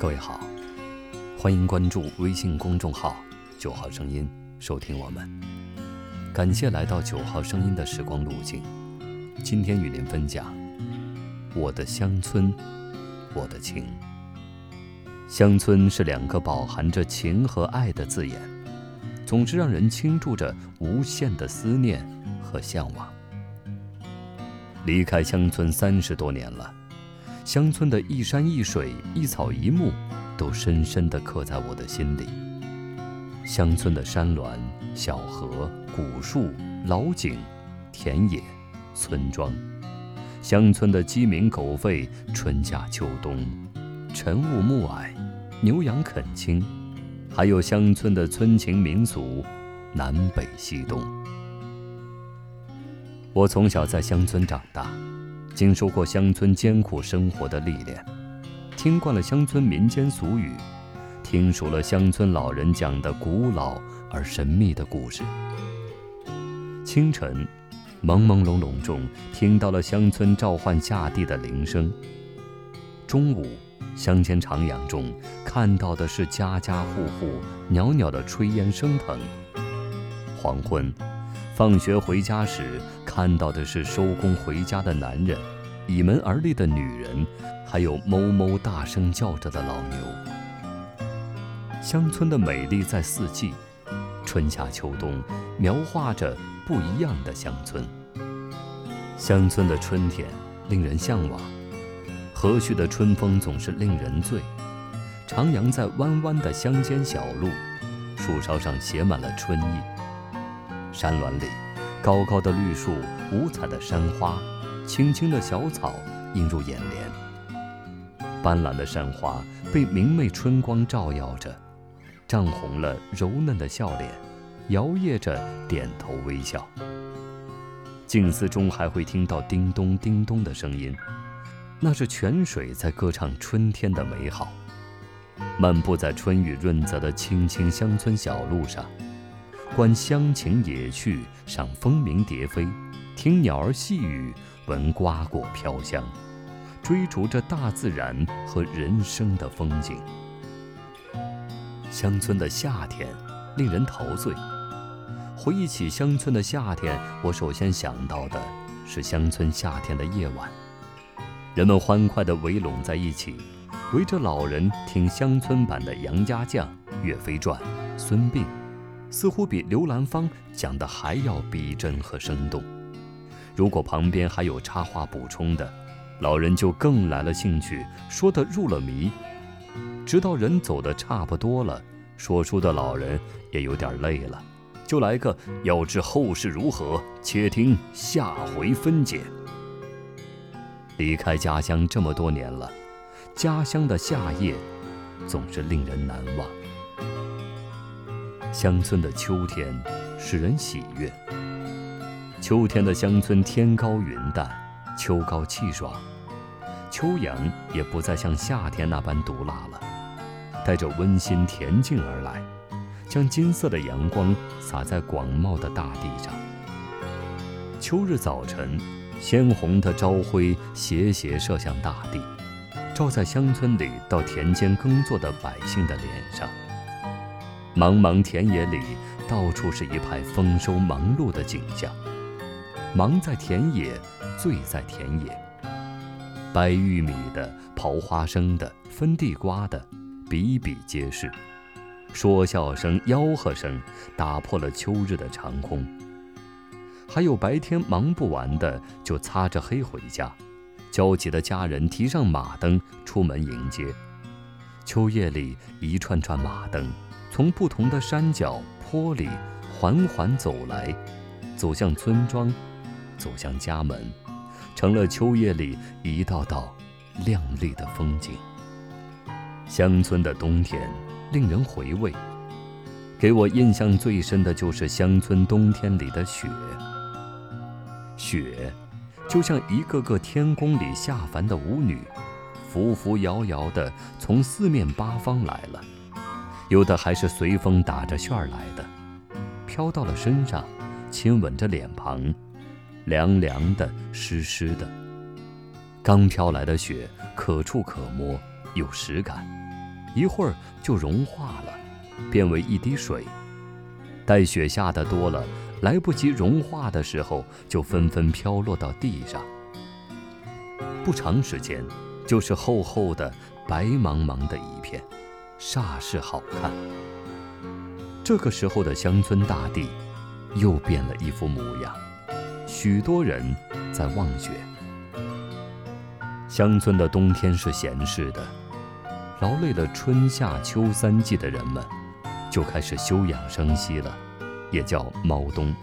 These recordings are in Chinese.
各位好，欢迎关注微信公众号“九号声音”，收听我们。感谢来到“九号声音”的时光路径。今天与您分享我的乡村，我的情。乡村是两个饱含着情和爱的字眼，总是让人倾注着无限的思念和向往。离开乡村三十多年了，乡村的一山一水、一草一木，都深深地刻在我的心里。乡村的山峦、小河、古树、老井、田野、村庄，乡村的鸡鸣狗吠、春夏秋冬、晨雾暮霭、牛羊啃青，还有乡村的村情民俗，南北西东。我从小在乡村长大，经受过乡村艰苦生活的历练，听惯了乡村民间俗语，听熟了乡村老人讲的古老而神秘的故事。清晨，朦朦胧胧中听到了乡村召唤下地的铃声；中午，乡间长养中看到的是家家户户袅袅的炊烟升腾；黄昏。放学回家时，看到的是收工回家的男人，倚门而立的女人，还有哞哞大声叫着的老牛。乡村的美丽在四季，春夏秋冬，描画着不一样的乡村。乡村的春天令人向往，和煦的春风总是令人醉。徜徉在弯弯的乡间小路，树梢上写满了春意。山峦里，高高的绿树，五彩的山花，青青的小草映入眼帘。斑斓的山花被明媚春光照耀着，涨红了柔嫩的笑脸，摇曳着点头微笑。静思中还会听到叮咚叮咚的声音，那是泉水在歌唱春天的美好。漫步在春雨润泽的青青乡村小路上。观乡情野趣，赏蜂鸣蝶飞，听鸟儿细语，闻瓜果飘香，追逐着大自然和人生的风景。乡村的夏天令人陶醉。回忆起乡村的夏天，我首先想到的是乡村夏天的夜晚，人们欢快地围拢在一起，围着老人听乡村版的《杨家将》《岳飞传》《孙膑》。似乎比刘兰芳讲的还要逼真和生动。如果旁边还有插话补充的，老人就更来了兴趣，说得入了迷。直到人走的差不多了，说书的老人也有点累了，就来个“要知后事如何，且听下回分解”。离开家乡这么多年了，家乡的夏夜总是令人难忘。乡村的秋天使人喜悦。秋天的乡村天高云淡，秋高气爽，秋阳也不再像夏天那般毒辣了，带着温馨恬静而来，将金色的阳光洒在广袤的大地上。秋日早晨，鲜红的朝晖斜斜射向大地，照在乡村里到田间耕作的百姓的脸上。茫茫田野里，到处是一派丰收忙碌的景象。忙在田野，醉在田野。掰玉米的、刨花生的、分地瓜的，比比皆是。说笑声、吆喝声，打破了秋日的长空。还有白天忙不完的，就擦着黑回家。焦急的家人提上马灯，出门迎接。秋夜里，一串串马灯。从不同的山脚坡里缓缓走来，走向村庄，走向家门，成了秋夜里一道道亮丽的风景。乡村的冬天令人回味，给我印象最深的就是乡村冬天里的雪。雪，就像一个个天宫里下凡的舞女，扶扶摇摇地从四面八方来了。有的还是随风打着旋儿来的，飘到了身上，亲吻着脸庞，凉凉的，湿湿的。刚飘来的雪，可触可摸，有实感，一会儿就融化了，变为一滴水。待雪下的多了，来不及融化的时候，就纷纷飘落到地上。不长时间，就是厚厚的、白茫茫的一片，煞是好看。这个时候的乡村大地，又变了一副模样。许多人在望雪。乡村的冬天是闲适的，劳累了春夏秋三季的人们，就开始休养生息了，也叫猫冬，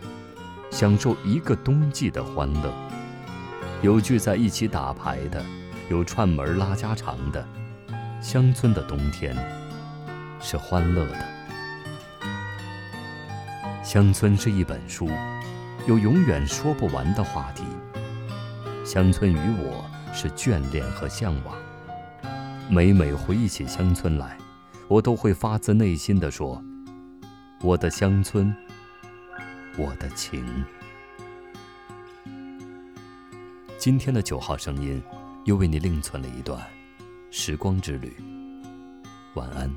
享受一个冬季的欢乐。有聚在一起打牌的，有串门拉家常的。乡村的冬天是欢乐的。乡村是一本书，有永远说不完的话题。乡村与我是眷恋和向往。每每回忆起乡村来，我都会发自内心的说：“我的乡村，我的情。”今天的九号声音，又为你另存了一段时光之旅。晚安。